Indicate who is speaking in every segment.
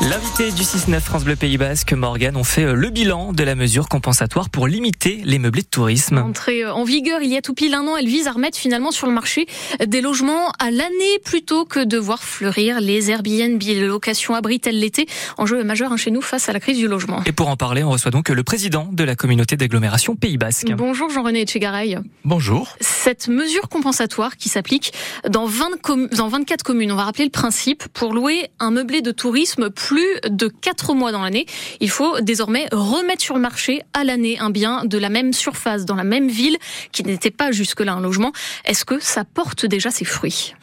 Speaker 1: L'invité du 6-9 France Bleu Pays Basque, Morgan, ont fait euh, le bilan de la mesure compensatoire pour limiter les meublés de tourisme.
Speaker 2: Entrée euh, en vigueur il y a tout pile un an, elle vise à remettre finalement sur le marché des logements à l'année plutôt que de voir fleurir les Airbnb, les locations abritelles l'été. Enjeu majeur hein, chez nous face à la crise du logement.
Speaker 1: Et pour en parler, on reçoit donc le président de la communauté d'agglomération Pays Basque.
Speaker 2: Bonjour Jean-René Etchegaray.
Speaker 3: Bonjour.
Speaker 2: Cette mesure compensatoire qui s'applique dans, 20 dans 24 communes, on va rappeler le principe, pour louer un meublé de tourisme plus de 4 mois dans l'année, il faut désormais remettre sur le marché à l'année un bien de la même surface, dans la même ville, qui n'était pas jusque-là un logement. Est-ce que ça porte déjà ses fruits?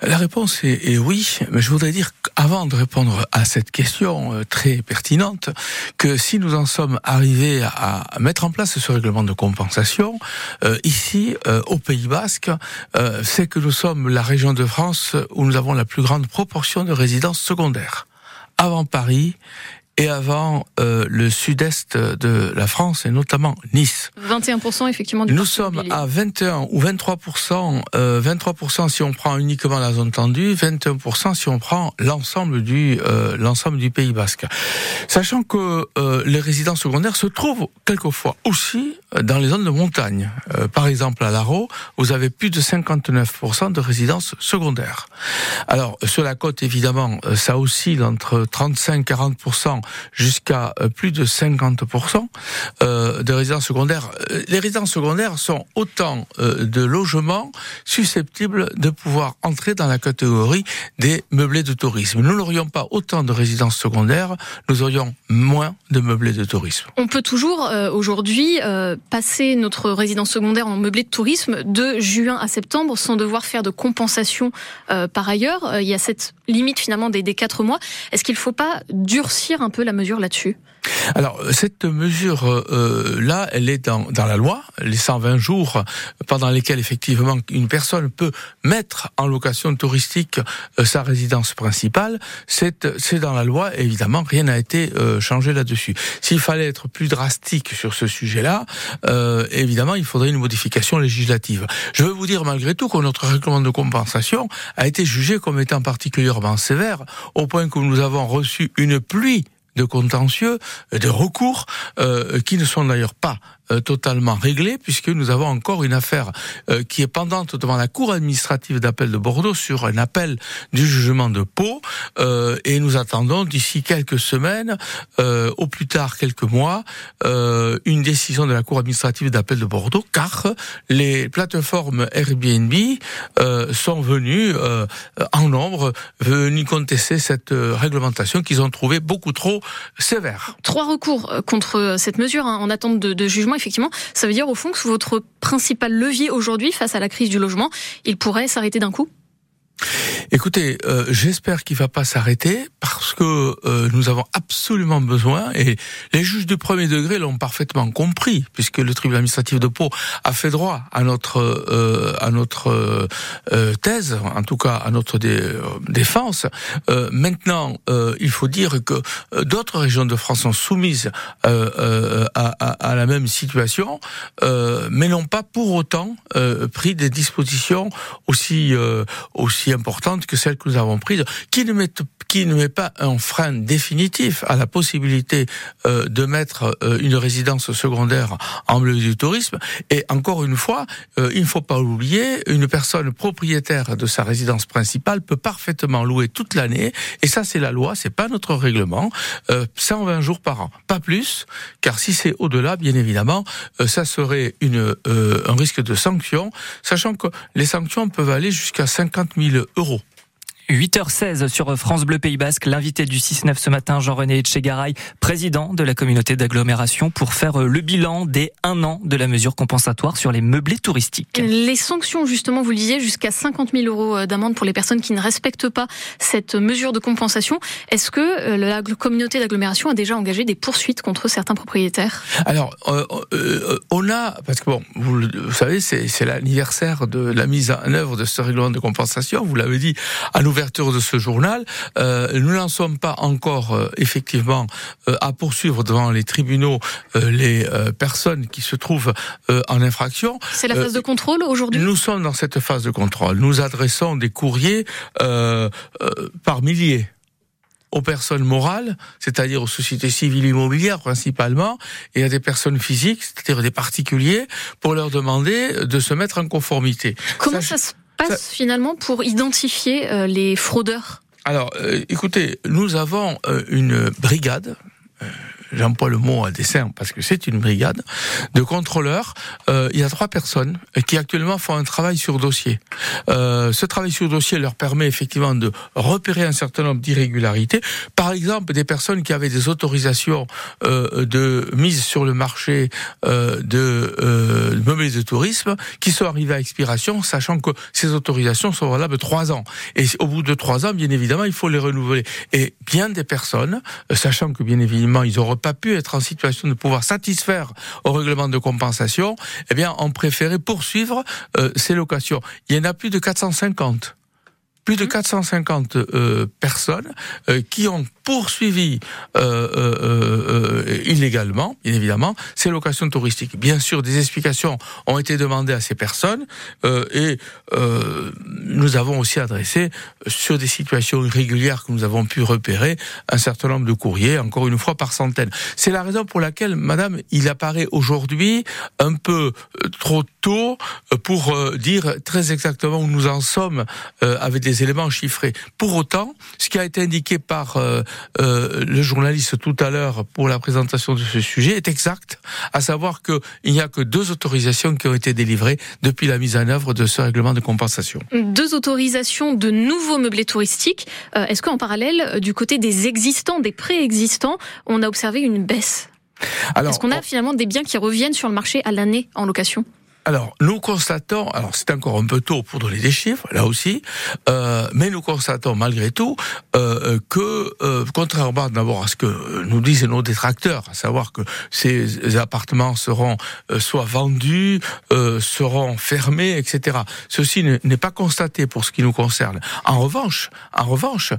Speaker 3: La réponse est, oui, mais je voudrais dire avant de répondre à cette question euh, très pertinente, que si nous en sommes arrivés à mettre en place ce règlement de compensation, euh, ici, euh, au Pays Basque, c'est que nous sommes la région de France où nous avons la plus grande proportion de résidences secondaires avant Paris et avant euh, le sud-est de la France et notamment Nice.
Speaker 2: 21% effectivement du
Speaker 3: Nous sommes à 21 ou 23%, euh, 23% si on prend uniquement la zone tendue, 21% si on prend l'ensemble du euh, l'ensemble du Pays Basque. Sachant que euh, les résidences secondaires se trouvent quelquefois aussi dans les zones de montagne. Euh, par exemple à Laro, vous avez plus de 59% de résidences secondaires. Alors sur la côte évidemment, ça oscille entre 35 40% jusqu'à euh, plus de 50% euh, de résidences secondaires. Euh, les résidences secondaires sont autant de logements susceptibles de pouvoir entrer dans la catégorie des meublés de tourisme. Nous n'aurions pas autant de résidences secondaires, nous aurions moins de meublés de tourisme.
Speaker 2: On peut toujours aujourd'hui passer notre résidence secondaire en meublé de tourisme de juin à septembre sans devoir faire de compensation par ailleurs. Il y a cette limite finalement des, des quatre mois. Est-ce qu'il ne faut pas durcir un peu la mesure là-dessus?
Speaker 3: Alors cette mesure euh, là, elle est dans, dans la loi, les 120 jours pendant lesquels effectivement une personne peut mettre en location touristique euh, sa résidence principale, c'est c'est dans la loi. Évidemment, rien n'a été euh, changé là-dessus. S'il fallait être plus drastique sur ce sujet-là, euh, évidemment, il faudrait une modification législative. Je veux vous dire malgré tout que notre règlement de compensation a été jugé comme étant particulièrement sévère, au point que nous avons reçu une pluie de contentieux, de recours, euh, qui ne sont d'ailleurs pas totalement réglé puisque nous avons encore une affaire euh, qui est pendante devant la Cour administrative d'appel de Bordeaux sur un appel du jugement de Pau euh, et nous attendons d'ici quelques semaines, au plus tard quelques mois, une décision de la Cour administrative d'appel de Bordeaux car les plateformes Airbnb sont venues en nombre, venues contester cette réglementation qu'ils ont trouvée beaucoup trop sévère.
Speaker 2: Trois recours contre cette mesure hein, en attente de jugement effectivement, ça veut dire au fond que votre principal levier aujourd'hui face à la crise du logement, il pourrait s'arrêter d'un coup?
Speaker 3: Écoutez, euh, j'espère qu'il va pas s'arrêter parce que euh, nous avons absolument besoin et les juges du premier degré l'ont parfaitement compris puisque le tribunal administratif de Pau a fait droit à notre euh, à notre thèse, en tout cas à notre défense. maintenant, il faut dire que d'autres régions de France sont soumises à, à, la même situation, mais n'ont pas pour autant pris des dispositions aussi aussi importante que celle que nous avons prise, qui ne met, qui ne met pas un frein définitif à la possibilité euh, de mettre euh, une résidence secondaire en milieu du tourisme. Et encore une fois, euh, il ne faut pas oublier, une personne propriétaire de sa résidence principale peut parfaitement louer toute l'année. Et ça, c'est la loi, c'est pas notre règlement. 120 jours par an, pas plus, car si c'est au-delà, bien évidemment, ça serait une, un risque de sanction, sachant que les sanctions peuvent aller jusqu'à 50 000 euros.
Speaker 1: 8h16 sur France Bleu Pays Basque, l'invité du 6-9 ce matin, Jean-René Etchegaray, président de la communauté d'agglomération, pour faire le bilan des un an de la mesure compensatoire sur les meublés touristiques.
Speaker 2: Les sanctions, justement, vous le disiez, jusqu'à 50 000 euros d'amende pour les personnes qui ne respectent pas cette mesure de compensation. Est-ce que euh, la communauté d'agglomération a déjà engagé des poursuites contre certains propriétaires?
Speaker 3: Alors, euh, euh, on a, parce que bon, vous, le savez, c'est l'anniversaire de la mise en œuvre de ce règlement de compensation, vous l'avez dit, à nous l'ouverture de ce journal. Euh, nous n'en sommes pas encore euh, effectivement euh, à poursuivre devant les tribunaux les personnes qui se trouvent en infraction.
Speaker 2: C'est la phase de contrôle aujourd'hui?
Speaker 3: Nous sommes dans cette phase de contrôle. Nous adressons des courriers par milliers aux personnes morales, c'est-à-dire aux sociétés civiles immobilières principalement, et à des personnes physiques, c'est-à-dire des particuliers, pour leur demander de se mettre en conformité.
Speaker 2: Comment ça, se passe finalement pour identifier euh, les fraudeurs?
Speaker 3: Alors, euh, écoutez, nous avons euh, une brigade j'emploie le mot à dessin parce que c'est une brigade de contrôleurs. Euh, il y a trois personnes qui actuellement font un travail sur dossier. Euh, ce travail sur dossier leur permet effectivement de repérer un certain nombre d'irrégularités. Par exemple, des personnes qui avaient des autorisations euh, de mise sur le marché de meublés de tourisme qui sont arrivées à expiration, sachant que ces autorisations sont valables trois ans. Et au bout de trois ans, bien évidemment, il faut les renouveler. Et bien des personnes, sachant que bien évidemment, ils auront pas pu être en situation de pouvoir satisfaire au règlement de compensation, eh bien, ont préféré poursuivre euh, ces locations. Il y en a plus de 450 plus de 450 mmh. euh, personnes euh, qui ont poursuivi euh, illégalement, bien évidemment, ces locations touristiques. Bien sûr, des explications ont été demandées à ces personnes et nous avons aussi adressé sur des situations irrégulières que nous avons pu repérer un certain nombre de courriers, encore une fois par centaines. C'est la raison pour laquelle, Madame, il apparaît aujourd'hui un peu trop tôt pour dire très exactement où nous en sommes avec des éléments chiffrés. Pour autant, ce qui a été indiqué par euh, le journaliste tout à l'heure pour la présentation de ce sujet est exact, à savoir qu'il n'y a que deux autorisations qui ont été délivrées depuis la mise en œuvre de ce règlement de compensation.
Speaker 2: Deux autorisations de nouveaux meublés touristiques. Euh, est-ce qu'en parallèle, du côté des existants, des préexistants, on a observé une baisse? Est-ce qu'on a finalement des biens qui reviennent sur le marché à l'année en location?
Speaker 3: Alors, nous constatons, alors c'est encore un peu tôt pour donner des chiffres, là aussi, euh, mais nous constatons malgré tout euh, que, euh, contrairement d'abord à ce que nous disent nos détracteurs, à savoir que ces appartements seront soit vendus, seront fermés, etc. Ceci n'est pas constaté pour ce qui nous concerne. En revanche, en revanche,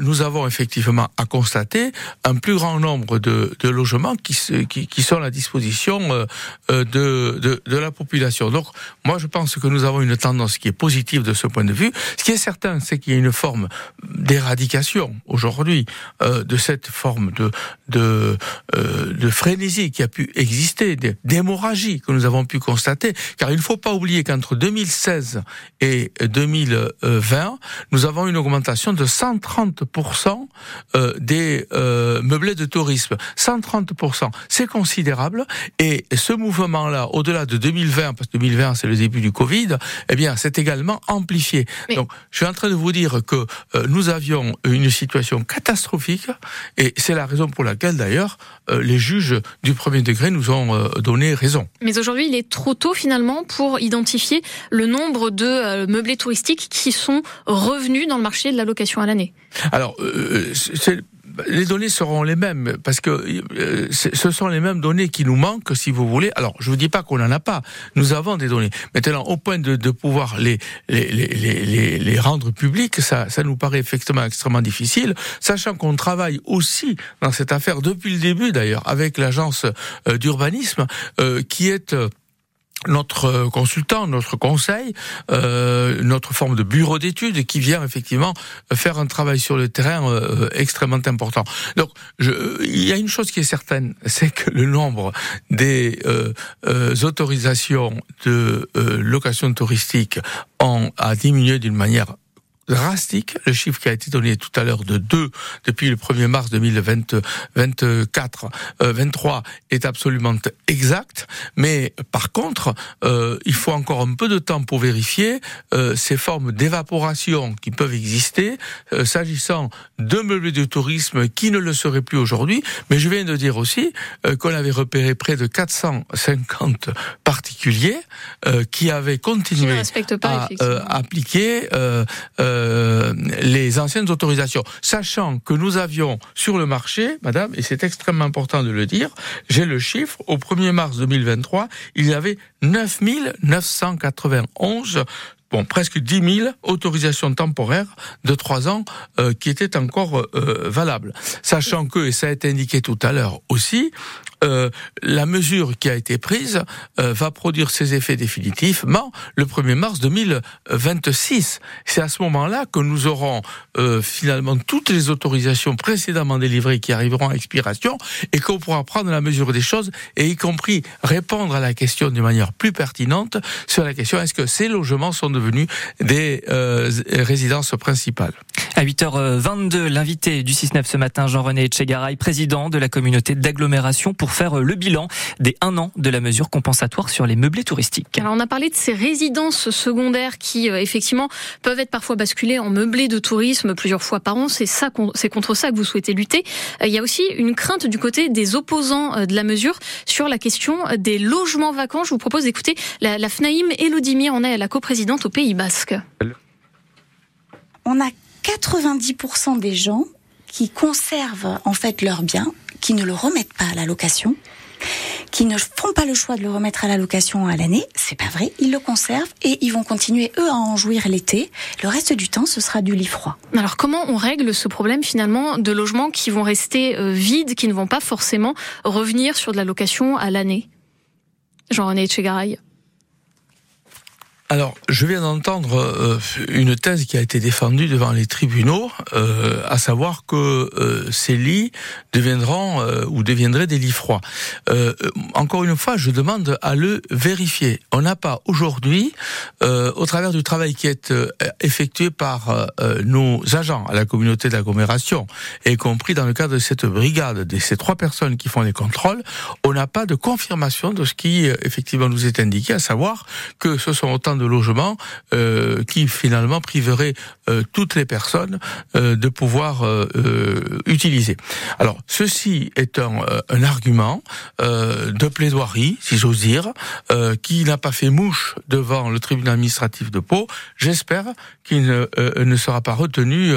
Speaker 3: nous avons effectivement à constater un plus grand nombre de, logements qui, qui, sont à la disposition de, de la population donc, moi, je pense que nous avons une tendance qui est positive de ce point de vue. Ce qui est certain, c'est qu'il y a une forme d'éradication aujourd'hui euh, de cette forme de de, euh, de frénésie qui a pu exister, d'hémorragie que nous avons pu constater. Car il ne faut pas oublier qu'entre 2016 et 2020, nous avons une augmentation de 130% euh, des meublés de tourisme. 130%, c'est considérable. Et ce mouvement-là, au-delà de 2020, parce que 2020 c'est le début du Covid, eh bien c'est également amplifié. Donc je suis en train de vous dire que euh, nous avions une situation catastrophique et c'est la raison pour laquelle d'ailleurs euh, les juges du premier degré nous ont euh, donné raison.
Speaker 2: Mais aujourd'hui il est trop tôt finalement pour identifier le nombre de meublés touristiques qui sont revenus dans le marché de la location à l'année.
Speaker 3: Alors c'est les données seront les mêmes parce que euh, ce sont les mêmes données qui nous manquent, si vous voulez. Alors, je vous dis pas qu'on n'en a pas. Nous avons des données. Maintenant, au point de, pouvoir les rendre publiques, ça, ça nous paraît effectivement extrêmement difficile, sachant qu'on travaille aussi dans cette affaire depuis le début, d'ailleurs, avec l'agence euh, d'urbanisme, euh, qui est notre consultant, notre conseil, euh, notre forme de bureau d'études qui vient effectivement faire un travail sur le terrain euh, extrêmement important. Donc, je, il y a une chose qui est certaine, c'est que le nombre des euh, euh autorisations de euh, location touristique ont, a diminué d'une manière drastique. Le chiffre qui a été donné tout à l'heure de 2 depuis le 1er mars 2024, euh, 23 est absolument exact. Mais par contre, euh, il faut encore un peu de temps pour vérifier euh, ces formes d'évaporation qui peuvent exister euh, s'agissant de meublés de tourisme qui ne le seraient plus aujourd'hui. Mais je viens de dire aussi euh, qu'on avait repéré près de 450 particuliers euh, qui avaient continué
Speaker 2: à
Speaker 3: appliquer euh, les anciennes autorisations, sachant que nous avions sur le marché, madame, et c'est extrêmement important de le dire, j'ai le chiffre, au 1er mars 2023, il y avait 9991 bon, presque 10 000 autorisations temporaires de trois ans euh, qui étaient encore euh, valables. Sachant que, et ça a été indiqué tout à l'heure aussi, euh, la mesure qui a été prise euh, va produire ses effets définitivement le 1er mars 2026. C'est à ce moment-là que nous aurons euh, finalement toutes les autorisations précédemment délivrées qui arriveront à expiration et qu'on pourra prendre la mesure des choses et y compris répondre à la question de manière plus pertinente sur la question est-ce que ces logements sont devenus des résidences principales?
Speaker 1: À 8h22, l'invité du 6-9 ce matin, Jean-René Etchegaray, président de la communauté d'agglomération, pour faire le bilan des un an de la mesure compensatoire sur les meublés touristiques.
Speaker 2: Alors on a parlé de ces résidences secondaires qui euh, effectivement peuvent être parfois basculées en meublés de tourisme plusieurs fois par an. C'est ça, c'est contre ça que vous souhaitez lutter. Euh, il y a aussi une crainte du côté des opposants euh, de la mesure sur la question des logements vacants. Je vous propose d'écouter la, la FNAIM Elodimir, on est la coprésidente au Pays Basque.
Speaker 4: On a 90% des gens qui conservent en fait leurs biens, qui ne le remettent pas à la location, qui ne font pas le choix de le remettre à la location à l'année, c'est pas vrai, ils le conservent et ils vont continuer eux à en jouir l'été. Le reste du temps, ce sera du lit froid.
Speaker 2: Alors comment on règle ce problème finalement de logements qui vont rester euh, vides, qui ne vont pas forcément revenir sur de la location à l'année? Jean-René Tchegaray
Speaker 3: alors, je viens d'entendre euh, une thèse qui a été défendue devant les tribunaux, euh, à savoir que euh, ces lits deviendront ou deviendraient des lits froids. encore une fois, je demande à le vérifier. On n'a pas aujourd'hui, au travers du travail qui est effectué par nos agents à la communauté d'agglomération, y compris dans le cadre de cette brigade, de ces trois personnes qui font les contrôles, on n'a pas de confirmation de ce qui effectivement nous est indiqué, à savoir que ce sont autant de logements euh, qui finalement priverait euh, toutes les personnes euh, de pouvoir utiliser. Alors ceci est un, un argument de plaidoirie, si j'ose dire, qui n'a pas fait mouche devant le tribunal administratif de Pau. J'espère qu'il ne, ne, sera pas retenu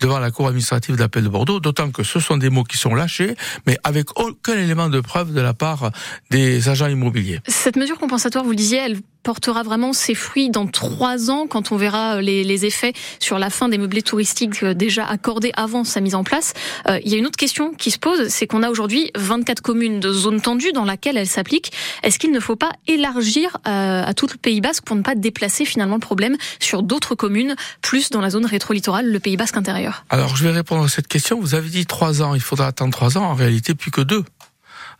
Speaker 3: devant la cour administrative d'appel de Bordeaux, d'autant que ce sont des mots qui sont lâchés, mais avec aucun élément de preuve de la part des agents immobiliers.
Speaker 2: Cette mesure compensatoire, vous le disiez, elle portera vraiment ses fruits dans trois ans quand on verra euh, les, effets sur la fin des meublés touristiques euh, déjà accordés avant sa mise en place. Euh, il y a une autre question qui se pose, c'est qu'on a aujourd'hui 24 communes de zone tendue dans laquelle elle s'applique. Est-ce qu'il ne faut pas élargir à tout le Pays Basque pour ne pas déplacer finalement le problème sur d'autres communes, plus dans la zone rétro-littorale, le Pays Basque intérieur?
Speaker 3: Alors je vais répondre à cette question. Vous avez dit trois ans, il faudra attendre trois ans. En réalité, plus que deux.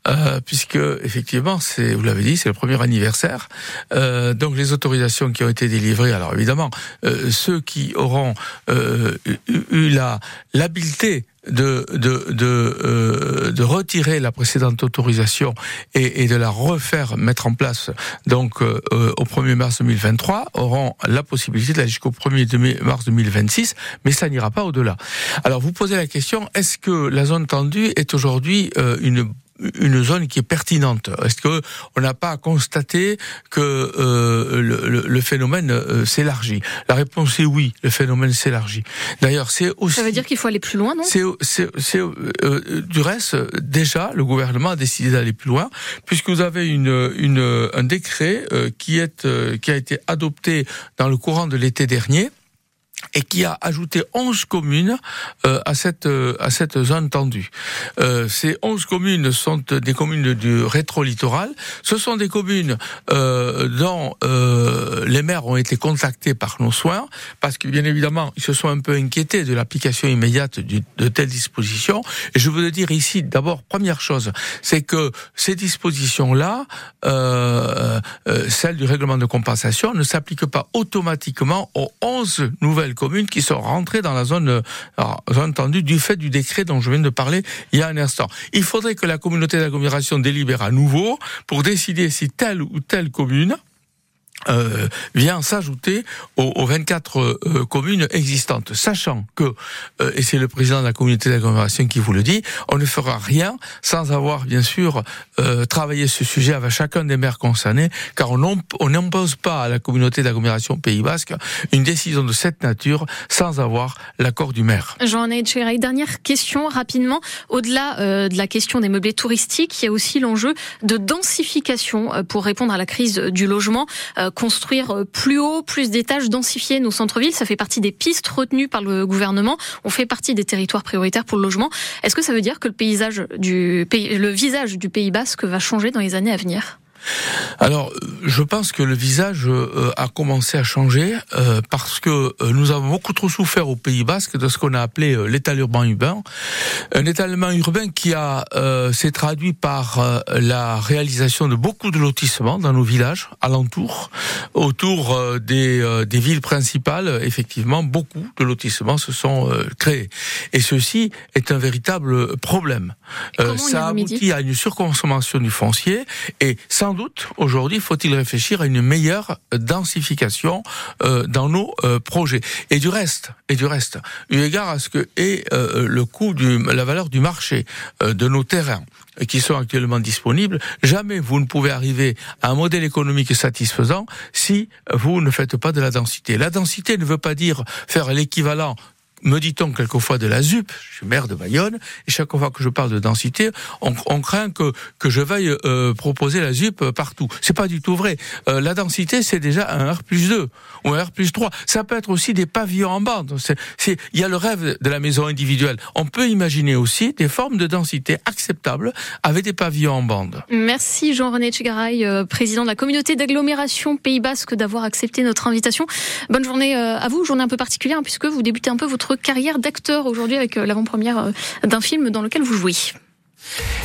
Speaker 3: Euh, puisque effectivement, c'est, vous l'avez dit, c'est le premier anniversaire. Euh, donc les autorisations qui ont été délivrées, alors évidemment, euh, ceux qui auront euh, eu la l'habileté de de de, euh, de retirer la précédente autorisation et, et, de la refaire mettre en place donc euh, au 1er mars 2023 auront la possibilité d'aller jusqu'au 1er mars 2026 mais ça n'ira pas au-delà. Alors vous posez la question est-ce que la zone tendue est aujourd'hui une une zone qui est pertinente Est-ce que on n'a pas constaté que euh, le, le, phénomène euh, s'élargit? La réponse est oui, le phénomène s'élargit. D'ailleurs, c'est aussi.
Speaker 2: Ça veut dire qu'il faut aller plus loin, non?
Speaker 3: C'est, c'est, euh, du reste déjà le gouvernement a décidé d'aller plus loin puisque vous avez une, une un décret qui est qui a été adopté dans le courant de l'été dernier et qui a ajouté 11 communes euh, à cette euh, à cette zone tendue. Euh, ces 11 communes sont des communes du rétro-littoral. Ce sont des communes dont les maires ont été contactés par nos soins parce que bien évidemment ils se sont un peu inquiétés de l'application immédiate de telles dispositions. Et je veux dire ici d'abord première chose, c'est que ces dispositions là, celles du règlement de compensation, ne s'appliquent pas automatiquement aux 11 nouvelles communes qui sont rentrées dans la zone, euh, zone tendue du fait du décret dont je viens de parler il y a un instant. Il faudrait que la communauté d'agglomération délibère à nouveau pour décider si telle ou telle commune euh, vient s'ajouter aux, aux 24 euh, communes existantes, sachant que, euh, et c'est le président de la communauté d'agglomération qui vous le dit, on ne fera rien sans avoir bien sûr euh, travaillé ce sujet avec chacun des maires concernés, car on n'impose pas à la communauté d'agglomération Pays Basque une décision de cette nature sans avoir l'accord du maire.
Speaker 2: Jean-Anaïd dernière question rapidement. Au-delà de la question des meublés touristiques, il y a aussi l'enjeu de densification pour répondre à la crise du logement construire plus haut, plus d'étages, densifier nos centres-villes. Ça fait partie des pistes retenues par le gouvernement. On fait partie des territoires prioritaires pour le logement. Est-ce que ça veut dire que le paysage du pays, le visage du Pays Basque va changer dans les années à venir?
Speaker 3: Alors, je pense que le visage euh, a commencé à changer euh, parce que euh, nous avons beaucoup trop souffert au Pays Basque de ce qu'on a appelé l'étalement urbain, un étalement urbain qui a s'est traduit par la réalisation de beaucoup de lotissements dans nos villages alentours, autour des, des villes principales. Effectivement, beaucoup de lotissements se sont créés, et ceci est un véritable problème. ça aboutit à une surconsommation du foncier et sans doute, aujourd'hui, faut-il réfléchir à une meilleure densification euh, dans nos euh, projets. Et du reste, et du reste, eu égard à ce que est euh, le coût du, la valeur du marché de nos terrains qui sont actuellement disponibles, jamais vous ne pouvez arriver à un modèle économique satisfaisant si vous ne faites pas de la densité. La densité ne veut pas dire faire l'équivalent me dit-on quelquefois de la ZUP, je suis maire de Bayonne, et chaque fois que je parle de densité, on, on craint que, que je veuille euh, proposer la ZUP partout. C'est pas du tout vrai. Euh, la densité, c'est déjà un R plus 2 ou un R plus 3. Ça peut être aussi des pavillons en bande. Il y a le rêve de la maison individuelle. On peut imaginer aussi des formes de densité acceptables avec des pavillons en bande.
Speaker 2: Merci Jean-René Tchegaray, euh, président de la communauté d'agglomération Pays Basque, d'avoir accepté notre invitation. Bonne journée à vous, journée un peu particulière, puisque vous débutez un peu votre carrière d'acteur aujourd'hui avec euh, l'avant-première euh, d'un film dans lequel vous jouez.